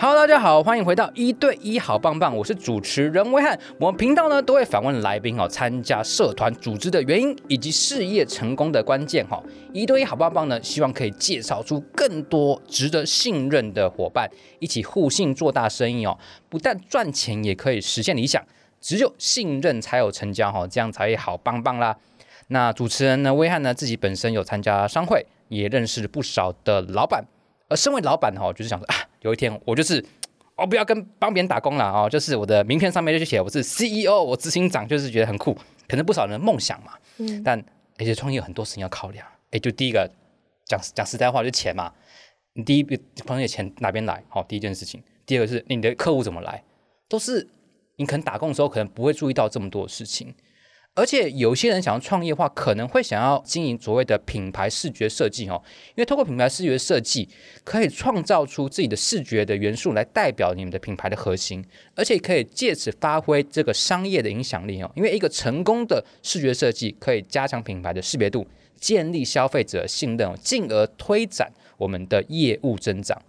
好大家好，欢迎回到一对一好棒棒，我是主持人威汉。我们频道呢都会访问来宾哦，参加社团组织的原因以及事业成功的关键哈。一对一好棒棒呢，希望可以介绍出更多值得信任的伙伴，一起互信做大生意哦。不但赚钱，也可以实现理想。只有信任才有成交哈，这样才会好棒棒啦。那主持人呢，威汉呢自己本身有参加商会，也认识不少的老板。而身为老板哈，就是想说啊。有一天，我就是哦不要跟帮别人打工了哦！就是我的名片上面就写我是 CEO，我执行长，就是觉得很酷。可能不少人梦想嘛，嗯，但而且创业有很多事情要考量。哎，就第一个讲讲实在话，就钱嘛。你第一个朋友钱哪边来？好，第一件事情。第二个是你的客户怎么来，都是你可能打工的时候可能不会注意到这么多的事情。而且有些人想要创业的话，可能会想要经营所谓的品牌视觉设计哦，因为透过品牌视觉设计，可以创造出自己的视觉的元素来代表你们的品牌的核心，而且可以借此发挥这个商业的影响力哦。因为一个成功的视觉设计可以加强品牌的识别度，建立消费者信任，进而推展我们的业务增长。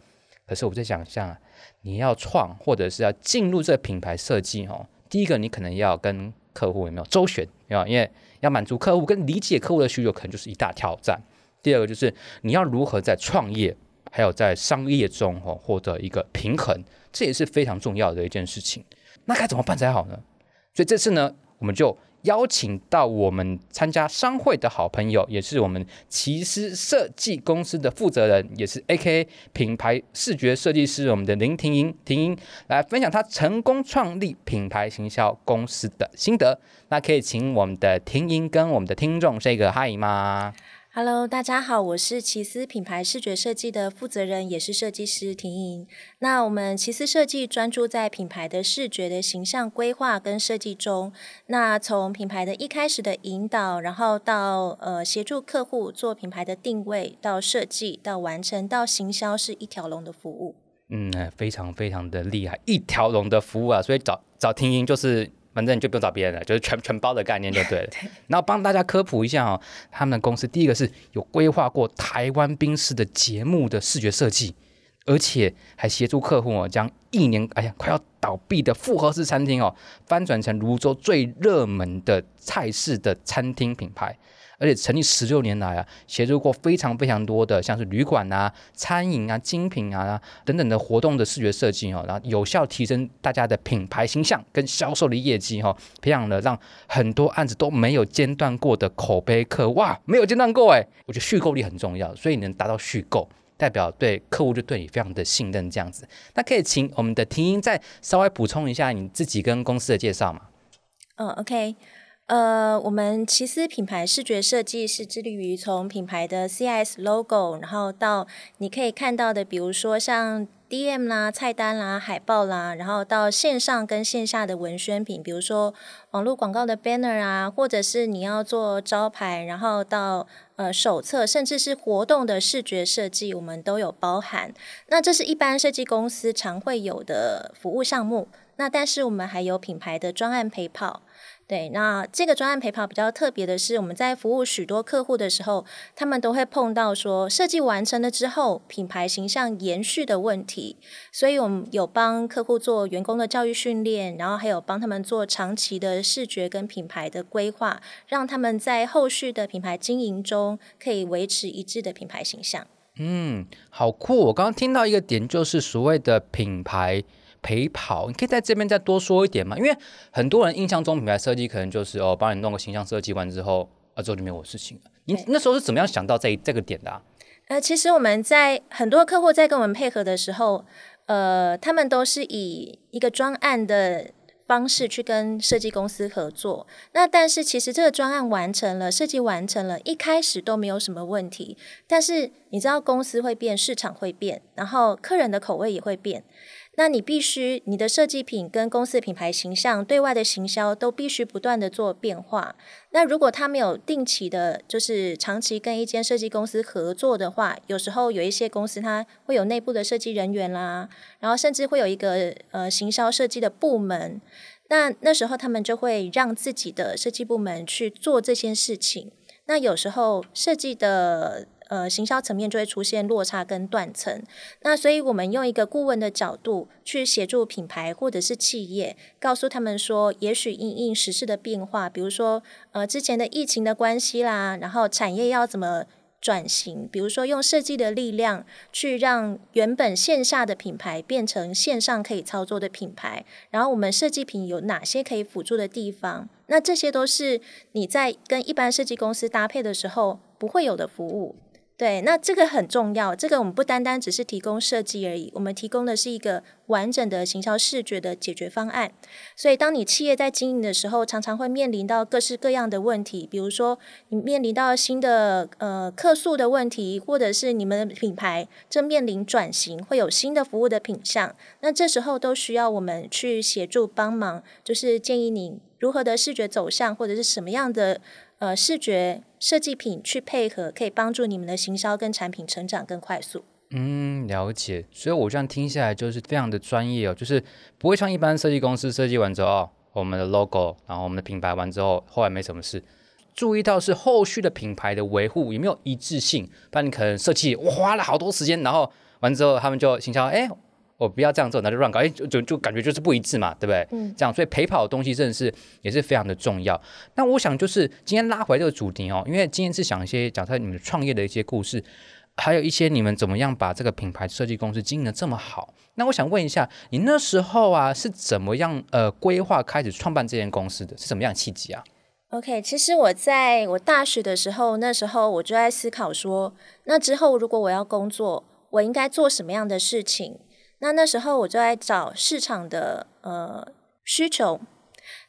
可是我在想象啊，你要创或者是要进入这个品牌设计哦，第一个你可能要跟客户有没有周旋？啊，因为要满足客户跟理解客户的需求，可能就是一大挑战。第二个就是你要如何在创业还有在商业中哦获得一个平衡，这也是非常重要的一件事情。那该怎么办才好呢？所以这次呢，我们就。邀请到我们参加商会的好朋友，也是我们奇思设计公司的负责人，也是 AKA 品牌视觉设计师，我们的林婷英，婷英来分享她成功创立品牌行销公司的心得。那可以请我们的婷英跟我们的听众 say 个 hi 吗？Hello，大家好，我是奇思品牌视觉设计的负责人，也是设计师婷莹。那我们奇思设计专注在品牌的视觉的形象规划跟设计中。那从品牌的一开始的引导，然后到呃协助客户做品牌的定位，到设计，到完成，到行销，是一条龙的服务。嗯，非常非常的厉害，一条龙的服务啊！所以找找婷莹就是。反正你就不用找别人了，就是全全包的概念就对了。对，然后帮大家科普一下哦，他们的公司第一个是有规划过台湾宾士的节目的视觉设计，而且还协助客户哦，将一年哎呀快要倒闭的复合式餐厅哦，翻转成泸州最热门的菜式的餐厅品牌。而且成立十六年来啊，协助过非常非常多的像是旅馆啊、餐饮啊、精品啊等等的活动的视觉设计哦，然后有效提升大家的品牌形象跟销售的业绩哈，培养了让很多案子都没有间断过的口碑客哇，没有间断过哎，我觉得续购力很重要，所以能达到续购，代表对客户就对你非常的信任这样子。那可以请我们的婷英再稍微补充一下你自己跟公司的介绍吗？嗯，OK。呃，我们奇思品牌视觉设计是致力于从品牌的 CIS logo，然后到你可以看到的，比如说像 DM 啦、菜单啦、海报啦，然后到线上跟线下的文宣品，比如说网络广告的 banner 啊，或者是你要做招牌，然后到呃手册，甚至是活动的视觉设计，我们都有包含。那这是一般设计公司常会有的服务项目。那但是我们还有品牌的专案陪跑。对，那这个专案陪跑比较特别的是，我们在服务许多客户的时候，他们都会碰到说设计完成了之后，品牌形象延续的问题，所以我们有帮客户做员工的教育训练，然后还有帮他们做长期的视觉跟品牌的规划，让他们在后续的品牌经营中可以维持一致的品牌形象。嗯，好酷！我刚刚听到一个点，就是所谓的品牌。陪跑，你可以在这边再多说一点吗？因为很多人印象中品牌设计可能就是哦，帮你弄个形象设计完之后，啊之后就没有我事情了。你那时候是怎么样想到这这个点的啊？呃，其实我们在很多客户在跟我们配合的时候，呃，他们都是以一个专案的方式去跟设计公司合作。那但是其实这个专案完成了，设计完成了，一开始都没有什么问题。但是你知道公司会变，市场会变，然后客人的口味也会变。那你必须，你的设计品跟公司的品牌形象、对外的行销都必须不断的做变化。那如果他没有定期的，就是长期跟一间设计公司合作的话，有时候有一些公司它会有内部的设计人员啦，然后甚至会有一个呃行销设计的部门。那那时候他们就会让自己的设计部门去做这些事情。那有时候设计的呃行销层面就会出现落差跟断层。那所以我们用一个顾问的角度去协助品牌或者是企业，告诉他们说，也许因应时事的变化，比如说呃之前的疫情的关系啦，然后产业要怎么。转型，比如说用设计的力量去让原本线下的品牌变成线上可以操作的品牌，然后我们设计品有哪些可以辅助的地方？那这些都是你在跟一般设计公司搭配的时候不会有的服务。对，那这个很重要。这个我们不单单只是提供设计而已，我们提供的是一个完整的行销视觉的解决方案。所以，当你企业在经营的时候，常常会面临到各式各样的问题，比如说你面临到新的呃客诉的问题，或者是你们的品牌正面临转型，会有新的服务的品项。那这时候都需要我们去协助帮忙，就是建议你如何的视觉走向，或者是什么样的。呃，视觉设计品去配合，可以帮助你们的行销跟产品成长更快速。嗯，了解。所以我这样听下来就是非常的专业哦，就是不会像一般设计公司设计完之后，我们的 logo，然后我们的品牌完之后，后来没什么事。注意到是后续的品牌的维护有没有一致性，不然你可能设计我花了好多时间，然后完之后他们就行销，哎。我不要这样做，那就乱搞，哎，就就就感觉就是不一致嘛，对不对？嗯，这样，所以陪跑的东西真的是也是非常的重要。那我想就是今天拉回这个主题哦，因为今天是想一些讲在你们创业的一些故事，还有一些你们怎么样把这个品牌设计公司经营的这么好。那我想问一下，你那时候啊是怎么样呃规划开始创办这间公司的？是什么样的契机啊？OK，其实我在我大学的时候，那时候我就在思考说，那之后如果我要工作，我应该做什么样的事情？那那时候我就在找市场的呃需求，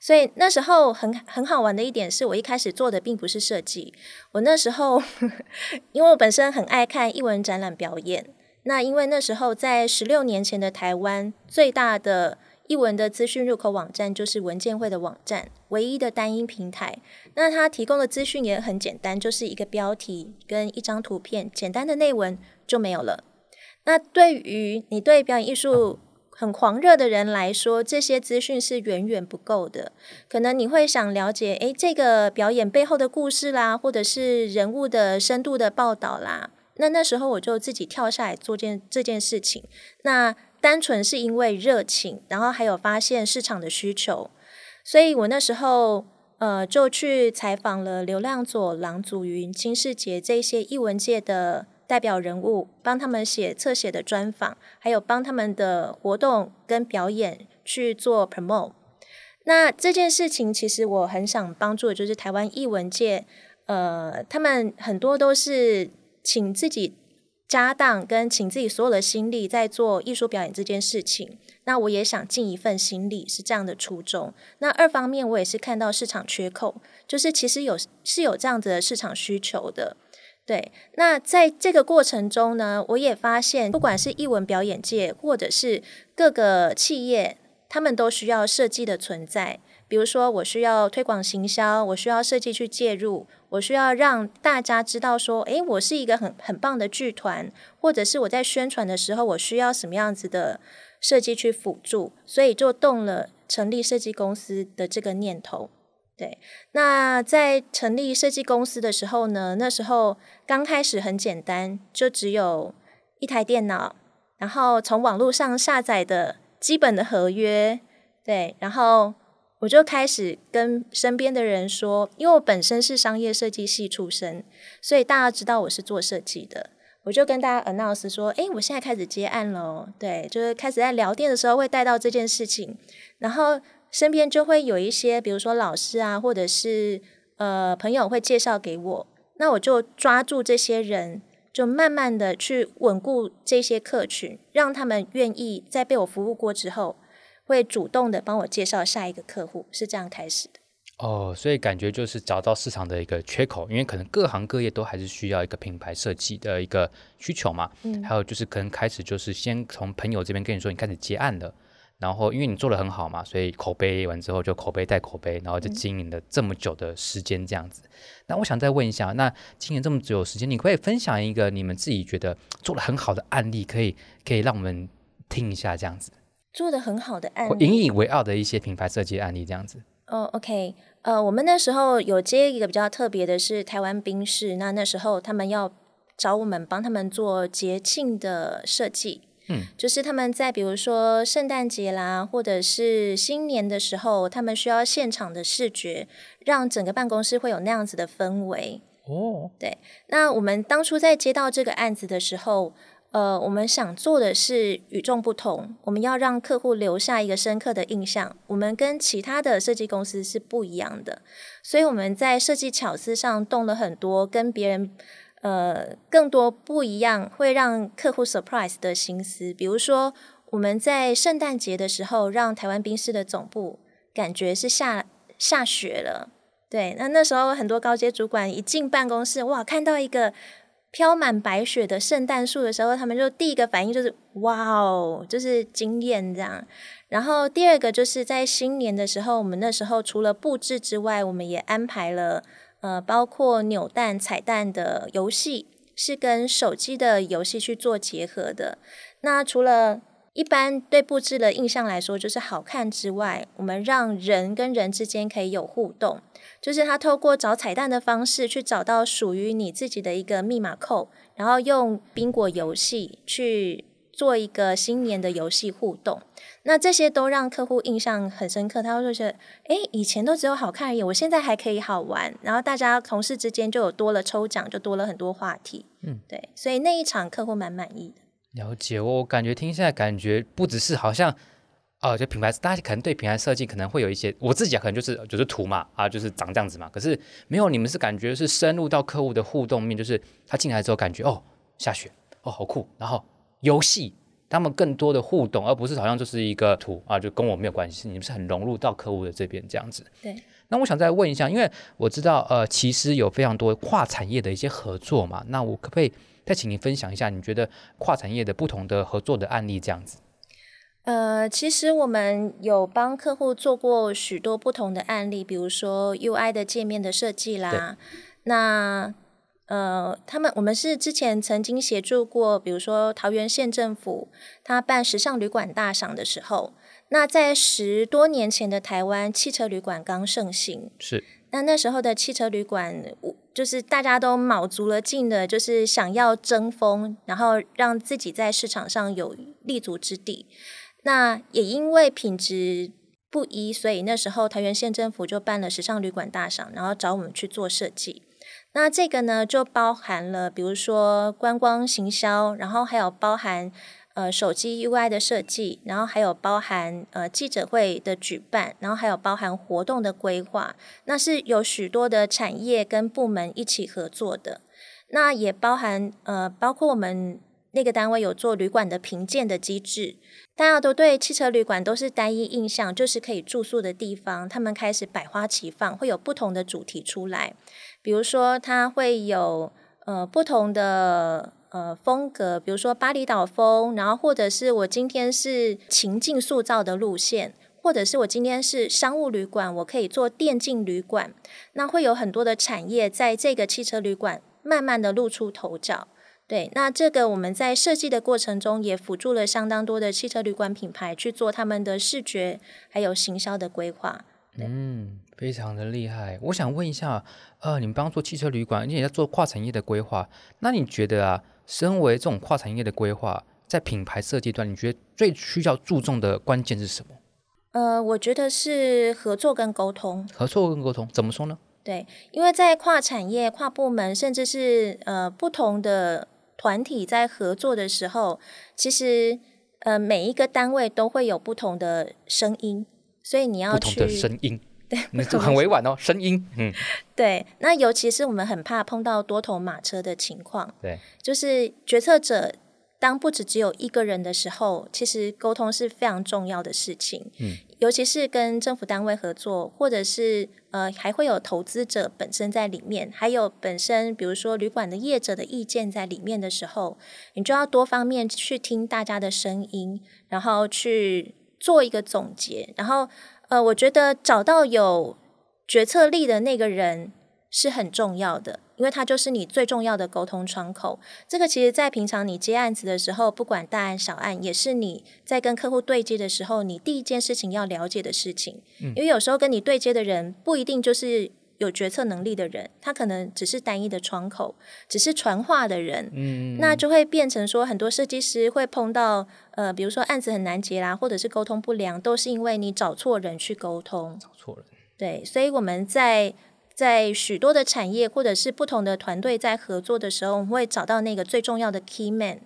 所以那时候很很好玩的一点是我一开始做的并不是设计，我那时候 因为我本身很爱看艺文展览表演，那因为那时候在十六年前的台湾最大的艺文的资讯入口网站就是文件会的网站，唯一的单一平台，那它提供的资讯也很简单，就是一个标题跟一张图片，简单的内文就没有了。那对于你对表演艺术很狂热的人来说，这些资讯是远远不够的。可能你会想了解，诶，这个表演背后的故事啦，或者是人物的深度的报道啦。那那时候我就自己跳下来做件这件事情。那单纯是因为热情，然后还有发现市场的需求，所以我那时候呃就去采访了刘亮佐、郎祖筠、金士杰这些艺文界的。代表人物帮他们写侧写的专访，还有帮他们的活动跟表演去做 promote。那这件事情其实我很想帮助的就是台湾艺文界，呃，他们很多都是请自己家当跟请自己所有的心力在做艺术表演这件事情。那我也想尽一份心力，是这样的初衷。那二方面我也是看到市场缺口，就是其实有是有这样子的市场需求的。对，那在这个过程中呢，我也发现，不管是艺文表演界，或者是各个企业，他们都需要设计的存在。比如说，我需要推广行销，我需要设计去介入，我需要让大家知道说，诶，我是一个很很棒的剧团，或者是我在宣传的时候，我需要什么样子的设计去辅助，所以就动了成立设计公司的这个念头。对，那在成立设计公司的时候呢，那时候刚开始很简单，就只有一台电脑，然后从网络上下载的基本的合约，对，然后我就开始跟身边的人说，因为我本身是商业设计系出身，所以大家知道我是做设计的，我就跟大家 announce 说，诶，我现在开始接案喽，对，就是开始在聊天的时候会带到这件事情，然后。身边就会有一些，比如说老师啊，或者是呃朋友会介绍给我，那我就抓住这些人，就慢慢的去稳固这些客群，让他们愿意在被我服务过之后，会主动的帮我介绍下一个客户，是这样开始的。哦，所以感觉就是找到市场的一个缺口，因为可能各行各业都还是需要一个品牌设计的一个需求嘛。嗯。还有就是可能开始就是先从朋友这边跟你说，你开始接案了。然后，因为你做的很好嘛，所以口碑完之后就口碑带口碑，然后就经营了这么久的时间这样子。嗯、那我想再问一下，那经营这么久的时间，你可以分享一个你们自己觉得做的很好的案例，可以可以让我们听一下这样子。做的很好的案例，引以为傲的一些品牌设计案例这样子。哦，OK，呃，我们那时候有接一个比较特别的是台湾宾士，那那时候他们要找我们帮他们做节庆的设计。嗯，就是他们在比如说圣诞节啦，或者是新年的时候，他们需要现场的视觉，让整个办公室会有那样子的氛围。哦，对。那我们当初在接到这个案子的时候，呃，我们想做的是与众不同，我们要让客户留下一个深刻的印象。我们跟其他的设计公司是不一样的，所以我们在设计巧思上动了很多跟别人。呃，更多不一样会让客户 surprise 的心思，比如说我们在圣诞节的时候，让台湾宾士的总部感觉是下下雪了。对，那那时候很多高阶主管一进办公室，哇，看到一个飘满白雪的圣诞树的时候，他们就第一个反应就是哇哦，就是惊艳这样。然后第二个就是在新年的时候，我们那时候除了布置之外，我们也安排了。呃，包括扭蛋、彩蛋的游戏是跟手机的游戏去做结合的。那除了一般对布置的印象来说就是好看之外，我们让人跟人之间可以有互动，就是他透过找彩蛋的方式去找到属于你自己的一个密码扣，然后用宾果游戏去。做一个新年的游戏互动，那这些都让客户印象很深刻。他会觉得，哎，以前都只有好看而已，我现在还可以好玩。然后大家同事之间就有多了抽奖，就多了很多话题。嗯，对，所以那一场客户蛮满意的。了解，我感觉听现在感觉不只是好像，哦、呃，就品牌，大家可能对品牌设计可能会有一些，我自己可能就是就是图嘛，啊，就是长这样子嘛。可是没有，你们是感觉是深入到客户的互动面，就是他进来之后感觉哦，下雪，哦，好酷，然后。游戏，他们更多的互动，而不是好像就是一个图啊，就跟我没有关系。你们是很融入到客户的这边这样子。对。那我想再问一下，因为我知道呃，其实有非常多跨产业的一些合作嘛。那我可不可以再请你分享一下，你觉得跨产业的不同的合作的案例这样子？呃，其实我们有帮客户做过许多不同的案例，比如说 UI 的界面的设计啦。那呃，他们我们是之前曾经协助过，比如说桃园县政府，他办时尚旅馆大赏的时候，那在十多年前的台湾，汽车旅馆刚盛行，是，那那时候的汽车旅馆，就是大家都卯足了劲的，就是想要争锋，然后让自己在市场上有立足之地。那也因为品质不一，所以那时候桃园县政府就办了时尚旅馆大赏，然后找我们去做设计。那这个呢，就包含了比如说观光行销，然后还有包含呃手机 UI 的设计，然后还有包含呃记者会的举办，然后还有包含活动的规划。那是有许多的产业跟部门一起合作的。那也包含呃，包括我们那个单位有做旅馆的评鉴的机制。大家都对汽车旅馆都是单一印象，就是可以住宿的地方。他们开始百花齐放，会有不同的主题出来。比如说，它会有呃不同的呃风格，比如说巴厘岛风，然后或者是我今天是情境塑造的路线，或者是我今天是商务旅馆，我可以做电竞旅馆。那会有很多的产业在这个汽车旅馆慢慢的露出头角。对，那这个我们在设计的过程中也辅助了相当多的汽车旅馆品牌去做他们的视觉还有行销的规划。嗯，非常的厉害。我想问一下，呃，你们帮做汽车旅馆，你也在做跨产业的规划，那你觉得啊，身为这种跨产业的规划，在品牌设计端，你觉得最需要注重的关键是什么？呃，我觉得是合作跟沟通。合作跟沟通，怎么说呢？对，因为在跨产业、跨部门，甚至是呃不同的团体在合作的时候，其实呃每一个单位都会有不同的声音。所以你要去不同的声音，对，很委婉哦，声音，嗯，对。那尤其是我们很怕碰到多头马车的情况，对，就是决策者当不只只有一个人的时候，其实沟通是非常重要的事情，嗯，尤其是跟政府单位合作，或者是呃还会有投资者本身在里面，还有本身比如说旅馆的业者的意见在里面的时候，你就要多方面去听大家的声音，然后去。做一个总结，然后呃，我觉得找到有决策力的那个人是很重要的，因为它就是你最重要的沟通窗口。这个其实，在平常你接案子的时候，不管大案小案，也是你在跟客户对接的时候，你第一件事情要了解的事情。嗯。因为有时候跟你对接的人不一定就是有决策能力的人，他可能只是单一的窗口，只是传话的人，嗯，那就会变成说，很多设计师会碰到，呃，比如说案子很难结啦，或者是沟通不良，都是因为你找错人去沟通，找错人，对，所以我们在在许多的产业或者是不同的团队在合作的时候，我们会找到那个最重要的 key man，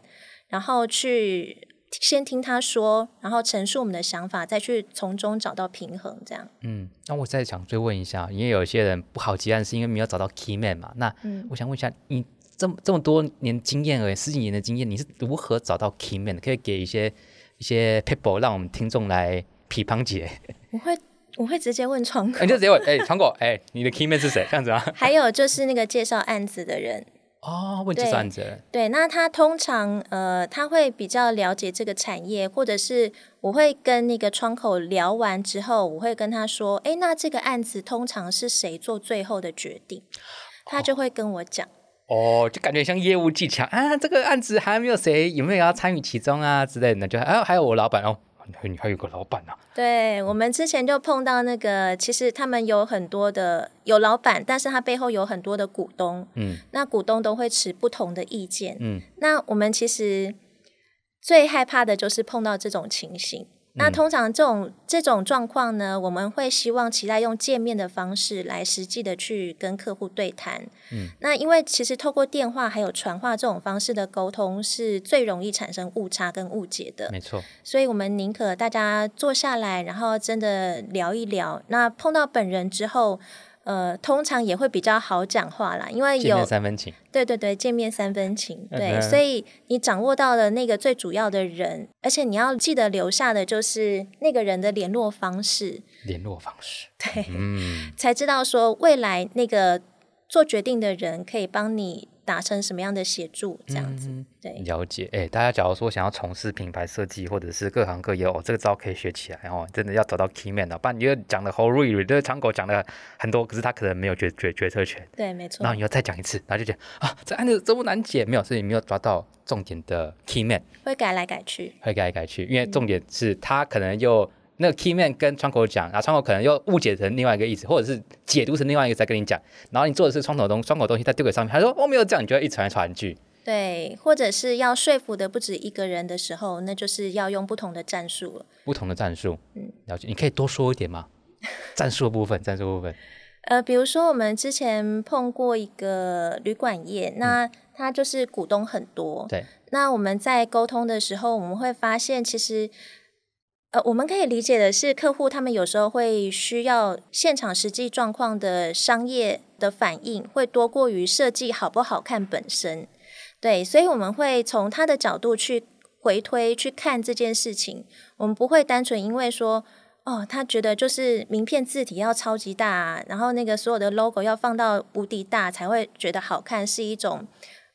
然后去。先听他说，然后陈述我们的想法，再去从中找到平衡，这样。嗯，那我再想追问一下，因为有些人不好结案是因为没有找到 key man 嘛？那我想问一下，你这么这么多年经验而已，十几年的经验，你是如何找到 key man 的？可以给一些一些 people 让我们听众来批判解。我会我会直接问窗口，你就直接问，哎，窗口，哎，你的 key man 是谁？这样子啊？还有就是那个介绍案子的人。哦，问介绍案子。对，那他通常呃，他会比较了解这个产业，或者是我会跟那个窗口聊完之后，我会跟他说，哎，那这个案子通常是谁做最后的决定？他就会跟我讲。哦，就感觉像业务技巧啊，这个案子还没有谁有没有要参与其中啊之类的，就啊还有我老板哦。你还有个老板呐、对，我们之前就碰到那个，其实他们有很多的有老板，但是他背后有很多的股东，嗯，那股东都会持不同的意见，嗯，那我们其实最害怕的就是碰到这种情形。那通常这种这种状况呢，我们会希望期待用见面的方式来实际的去跟客户对谈。嗯，那因为其实透过电话还有传话这种方式的沟通是最容易产生误差跟误解的。没错，所以我们宁可大家坐下来，然后真的聊一聊。那碰到本人之后。呃，通常也会比较好讲话啦，因为有见面三分情。对对对，见面三分情，对，嗯、所以你掌握到了那个最主要的人，而且你要记得留下的就是那个人的联络方式。联络方式，对，嗯，才知道说未来那个做决定的人可以帮你。达成什么样的协助，这样子，嗯、对，了解。哎，大家假如说想要从事品牌设计，或者是各行各业，哦，这个招可以学起来哦。真的要找到 key man 的，不然你又讲的 whole 这个窗口讲的很多，可是他可能没有决决决策权。对，没错。然后你要再讲一次，然后就讲啊，这案子这么难解，没有，所以你没有抓到重点的 key man，会改来改去，会改来改去，因为重点是他可能又。那个 key man 跟窗口讲，然后窗口可能又误解成另外一个意思，或者是解读成另外一个再跟你讲，然后你做的是窗口东窗口东西，再丢给上面，他说我没有这样，你就要一传来传去。对，或者是要说服的不止一个人的时候，那就是要用不同的战术了。不同的战术，嗯，了解。你可以多说一点吗？战术的部分，战术部分。呃，比如说我们之前碰过一个旅馆业，那他就是股东很多，对。那我们在沟通的时候，我们会发现其实。呃，我们可以理解的是，客户他们有时候会需要现场实际状况的商业的反应，会多过于设计好不好看本身。对，所以我们会从他的角度去回推去看这件事情。我们不会单纯因为说，哦，他觉得就是名片字体要超级大，然后那个所有的 logo 要放到无敌大才会觉得好看，是一种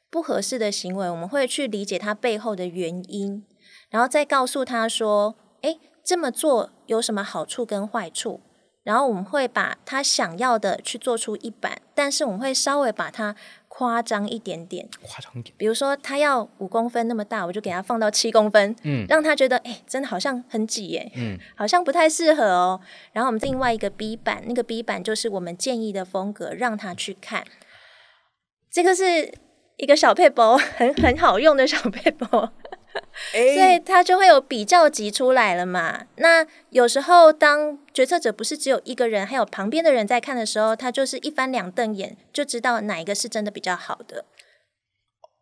不合适的行为。我们会去理解他背后的原因，然后再告诉他说，诶。这么做有什么好处跟坏处？然后我们会把他想要的去做出一版，但是我们会稍微把它夸张一点点。夸张一点，比如说他要五公分那么大，我就给他放到七公分，嗯，让他觉得哎，真的好像很挤耶，嗯，好像不太适合哦。然后我们另外一个 B 版，那个 B 版就是我们建议的风格，让他去看。这个是一个小配包，很很好用的小撇步。欸、所以他就会有比较级出来了嘛。那有时候当决策者不是只有一个人，还有旁边的人在看的时候，他就是一翻两瞪眼，就知道哪一个是真的比较好的。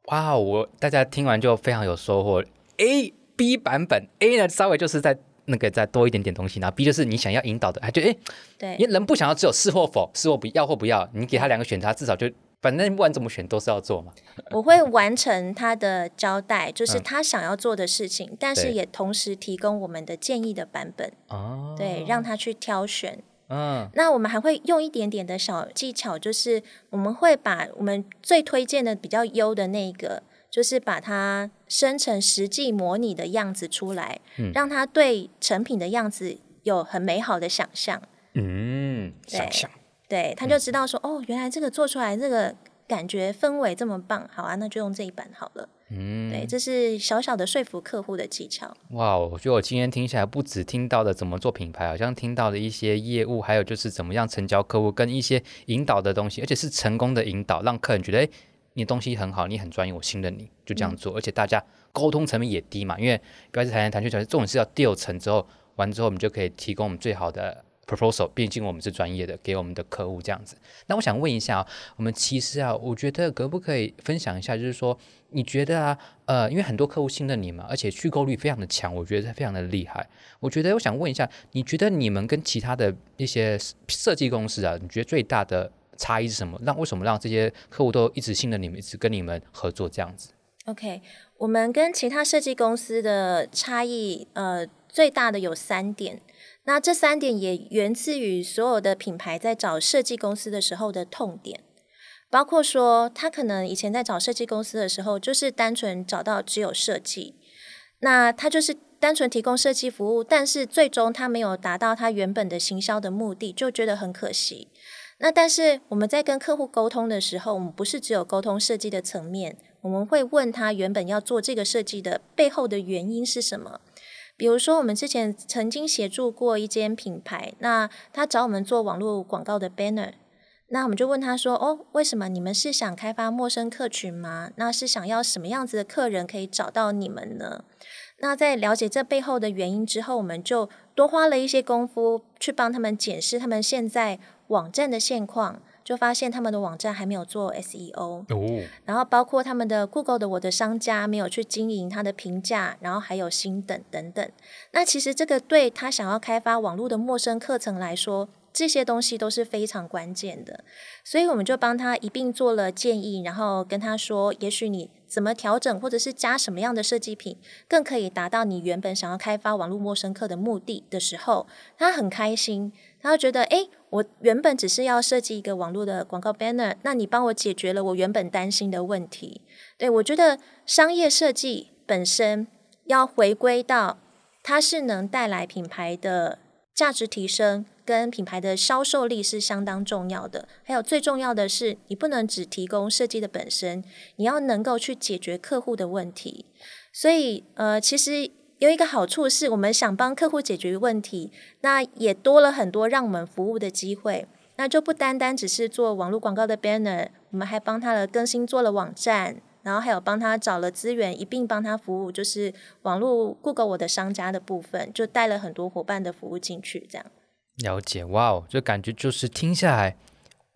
哇，我大家听完就非常有收获。A、B 版本 A 呢，稍微就是在那个再多一点点东西，然后 B 就是你想要引导的，他就哎，欸、对，因为人不想要只有是或否，是或不要或不要，你给他两个选择，至少就。反正不管怎么选都是要做嘛。我会完成他的交代，就是他想要做的事情，嗯、但是也同时提供我们的建议的版本。哦，对，让他去挑选。嗯，那我们还会用一点点的小技巧，就是我们会把我们最推荐的比较优的那个，就是把它生成实际模拟的样子出来，嗯、让他对成品的样子有很美好的想象。嗯，想象。对，他就知道说，嗯、哦，原来这个做出来这个感觉氛围这么棒，好啊，那就用这一版好了。嗯，对，这是小小的说服客户的技巧。哇，我觉得我今天听起来不止听到的怎么做品牌，好像听到了一些业务，还有就是怎么样成交客户，跟一些引导的东西，而且是成功的引导，让客人觉得哎，你的东西很好，你很专业，我信任你，就这样做。嗯、而且大家沟通成本也低嘛，因为不要是谈来谈去，讲这种是要 deal 成之后，完之后我们就可以提供我们最好的。proposal，毕竟我们是专业的，给我们的客户这样子。那我想问一下，我们其实啊，我觉得可不可以分享一下，就是说，你觉得啊，呃，因为很多客户信任你嘛，而且续购率非常的强，我觉得非常的厉害。我觉得我想问一下，你觉得你们跟其他的一些设计公司啊，你觉得最大的差异是什么？让为什么让这些客户都一直信任你们，一直跟你们合作这样子？OK，我们跟其他设计公司的差异，呃，最大的有三点。那这三点也源自于所有的品牌在找设计公司的时候的痛点，包括说他可能以前在找设计公司的时候，就是单纯找到只有设计，那他就是单纯提供设计服务，但是最终他没有达到他原本的行销的目的，就觉得很可惜。那但是我们在跟客户沟通的时候，我们不是只有沟通设计的层面，我们会问他原本要做这个设计的背后的原因是什么。比如说，我们之前曾经协助过一间品牌，那他找我们做网络广告的 banner，那我们就问他说：“哦，为什么你们是想开发陌生客群吗？那是想要什么样子的客人可以找到你们呢？”那在了解这背后的原因之后，我们就多花了一些功夫去帮他们检视他们现在网站的现况。就发现他们的网站还没有做 SEO，哦，然后包括他们的 Google 的我的商家没有去经营他的评价，然后还有星等等等。那其实这个对他想要开发网络的陌生课程来说，这些东西都是非常关键的。所以我们就帮他一并做了建议，然后跟他说，也许你怎么调整，或者是加什么样的设计品，更可以达到你原本想要开发网络陌生课的目的的时候，他很开心。然后觉得，诶，我原本只是要设计一个网络的广告 banner，那你帮我解决了我原本担心的问题。对，我觉得商业设计本身要回归到它是能带来品牌的价值提升，跟品牌的销售力是相当重要的。还有最重要的是，你不能只提供设计的本身，你要能够去解决客户的问题。所以，呃，其实。有一个好处是，我们想帮客户解决问题，那也多了很多让我们服务的机会。那就不单单只是做网络广告的 banner，我们还帮他的更新做了网站，然后还有帮他找了资源，一并帮他服务，就是网络 Google 我的商家的部分，就带了很多伙伴的服务进去，这样。了解，哇哦，这感觉就是听下来。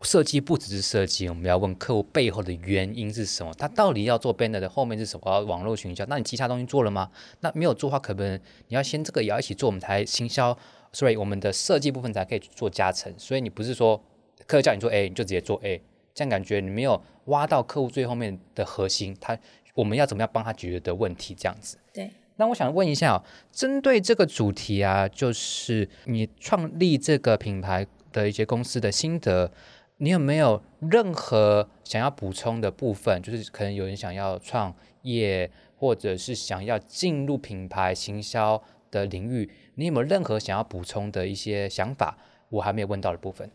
设计不只是设计，我们要问客户背后的原因是什么？他到底要做 banner 的后面是什么？网络行销？那你其他东西做了吗？那没有做的话，可不能你要先这个也要一起做，我们才行销。所以我们的设计部分才可以做加成。所以你不是说客户叫你做 A，你就直接做 A，这样感觉你没有挖到客户最后面的核心，他我们要怎么样帮他解决的问题？这样子。对。那我想问一下，针对这个主题啊，就是你创立这个品牌的一些公司的心得。你有没有任何想要补充的部分？就是可能有人想要创业，或者是想要进入品牌行销的领域，你有没有任何想要补充的一些想法？我还没有问到的部分。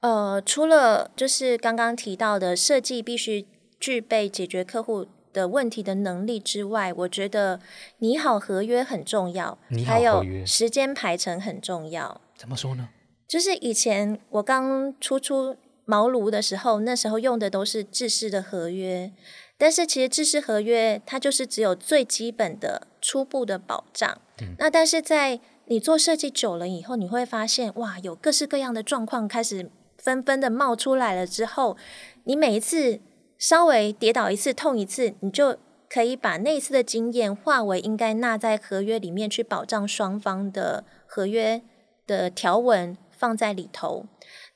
呃，除了就是刚刚提到的设计必须具备解决客户的问题的能力之外，我觉得你好合约很重要，还有时间排程很重要。怎么说呢？就是以前我刚初出。茅庐的时候，那时候用的都是制式的合约，但是其实制式合约它就是只有最基本的初步的保障。嗯、那但是在你做设计久了以后，你会发现哇，有各式各样的状况开始纷纷的冒出来了之后，你每一次稍微跌倒一次痛一次，你就可以把那次的经验化为应该纳在合约里面去保障双方的合约的条文放在里头。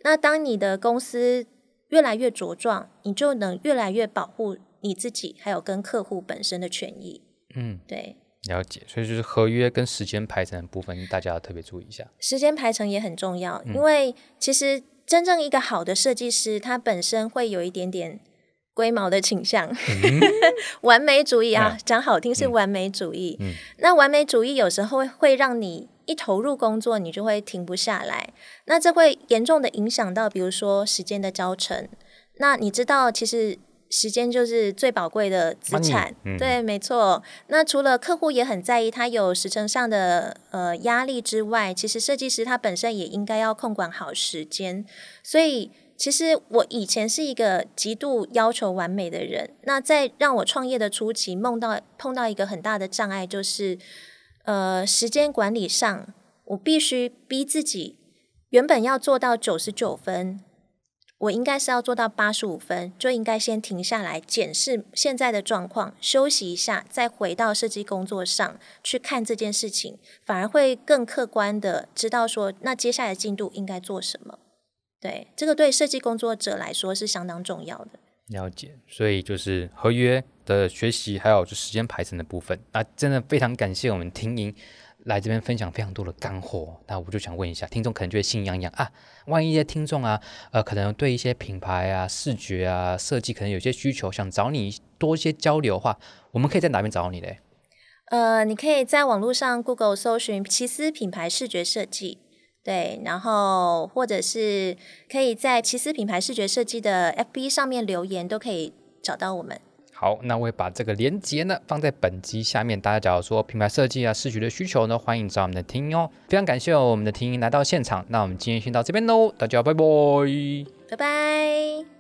那当你的公司越来越茁壮，你就能越来越保护你自己，还有跟客户本身的权益。嗯，对，了解。所以就是合约跟时间排程的部分，大家要特别注意一下。时间排程也很重要，因为其实真正一个好的设计师，他本身会有一点点龟毛的倾向，嗯、完美主义啊，讲好听是完美主义。嗯，那完美主义有时候会让你。一投入工作，你就会停不下来，那这会严重的影响到，比如说时间的交程，那你知道，其实时间就是最宝贵的资产。嗯、对，没错。那除了客户也很在意他有时程上的呃压力之外，其实设计师他本身也应该要控管好时间。所以，其实我以前是一个极度要求完美的人。那在让我创业的初期，梦到碰到一个很大的障碍，就是呃时间管理上，我必须逼自己。原本要做到九十九分，我应该是要做到八十五分，就应该先停下来检视现在的状况，休息一下，再回到设计工作上去看这件事情，反而会更客观的知道说，那接下来进度应该做什么。对，这个对设计工作者来说是相当重要的。了解，所以就是合约的学习，还有就时间排程的部分，那真的非常感谢我们婷莹。来这边分享非常多的干货，那我就想问一下，听众可能觉得心痒痒啊，万一一些听众啊，呃，可能对一些品牌啊、视觉啊、设计可能有些需求，想找你多一些交流的话，我们可以在哪边找你嘞？呃，你可以在网络上 Google 搜寻奇思品牌视觉设计，对，然后或者是可以在奇思品牌视觉设计的 FB 上面留言，都可以找到我们。好，那我会把这个连接呢放在本集下面。大家假如说品牌设计啊、视觉的需求呢，欢迎找我们的听音哦。非常感谢我们的听音来到现场。那我们今天先到这边喽，大家拜拜，拜拜。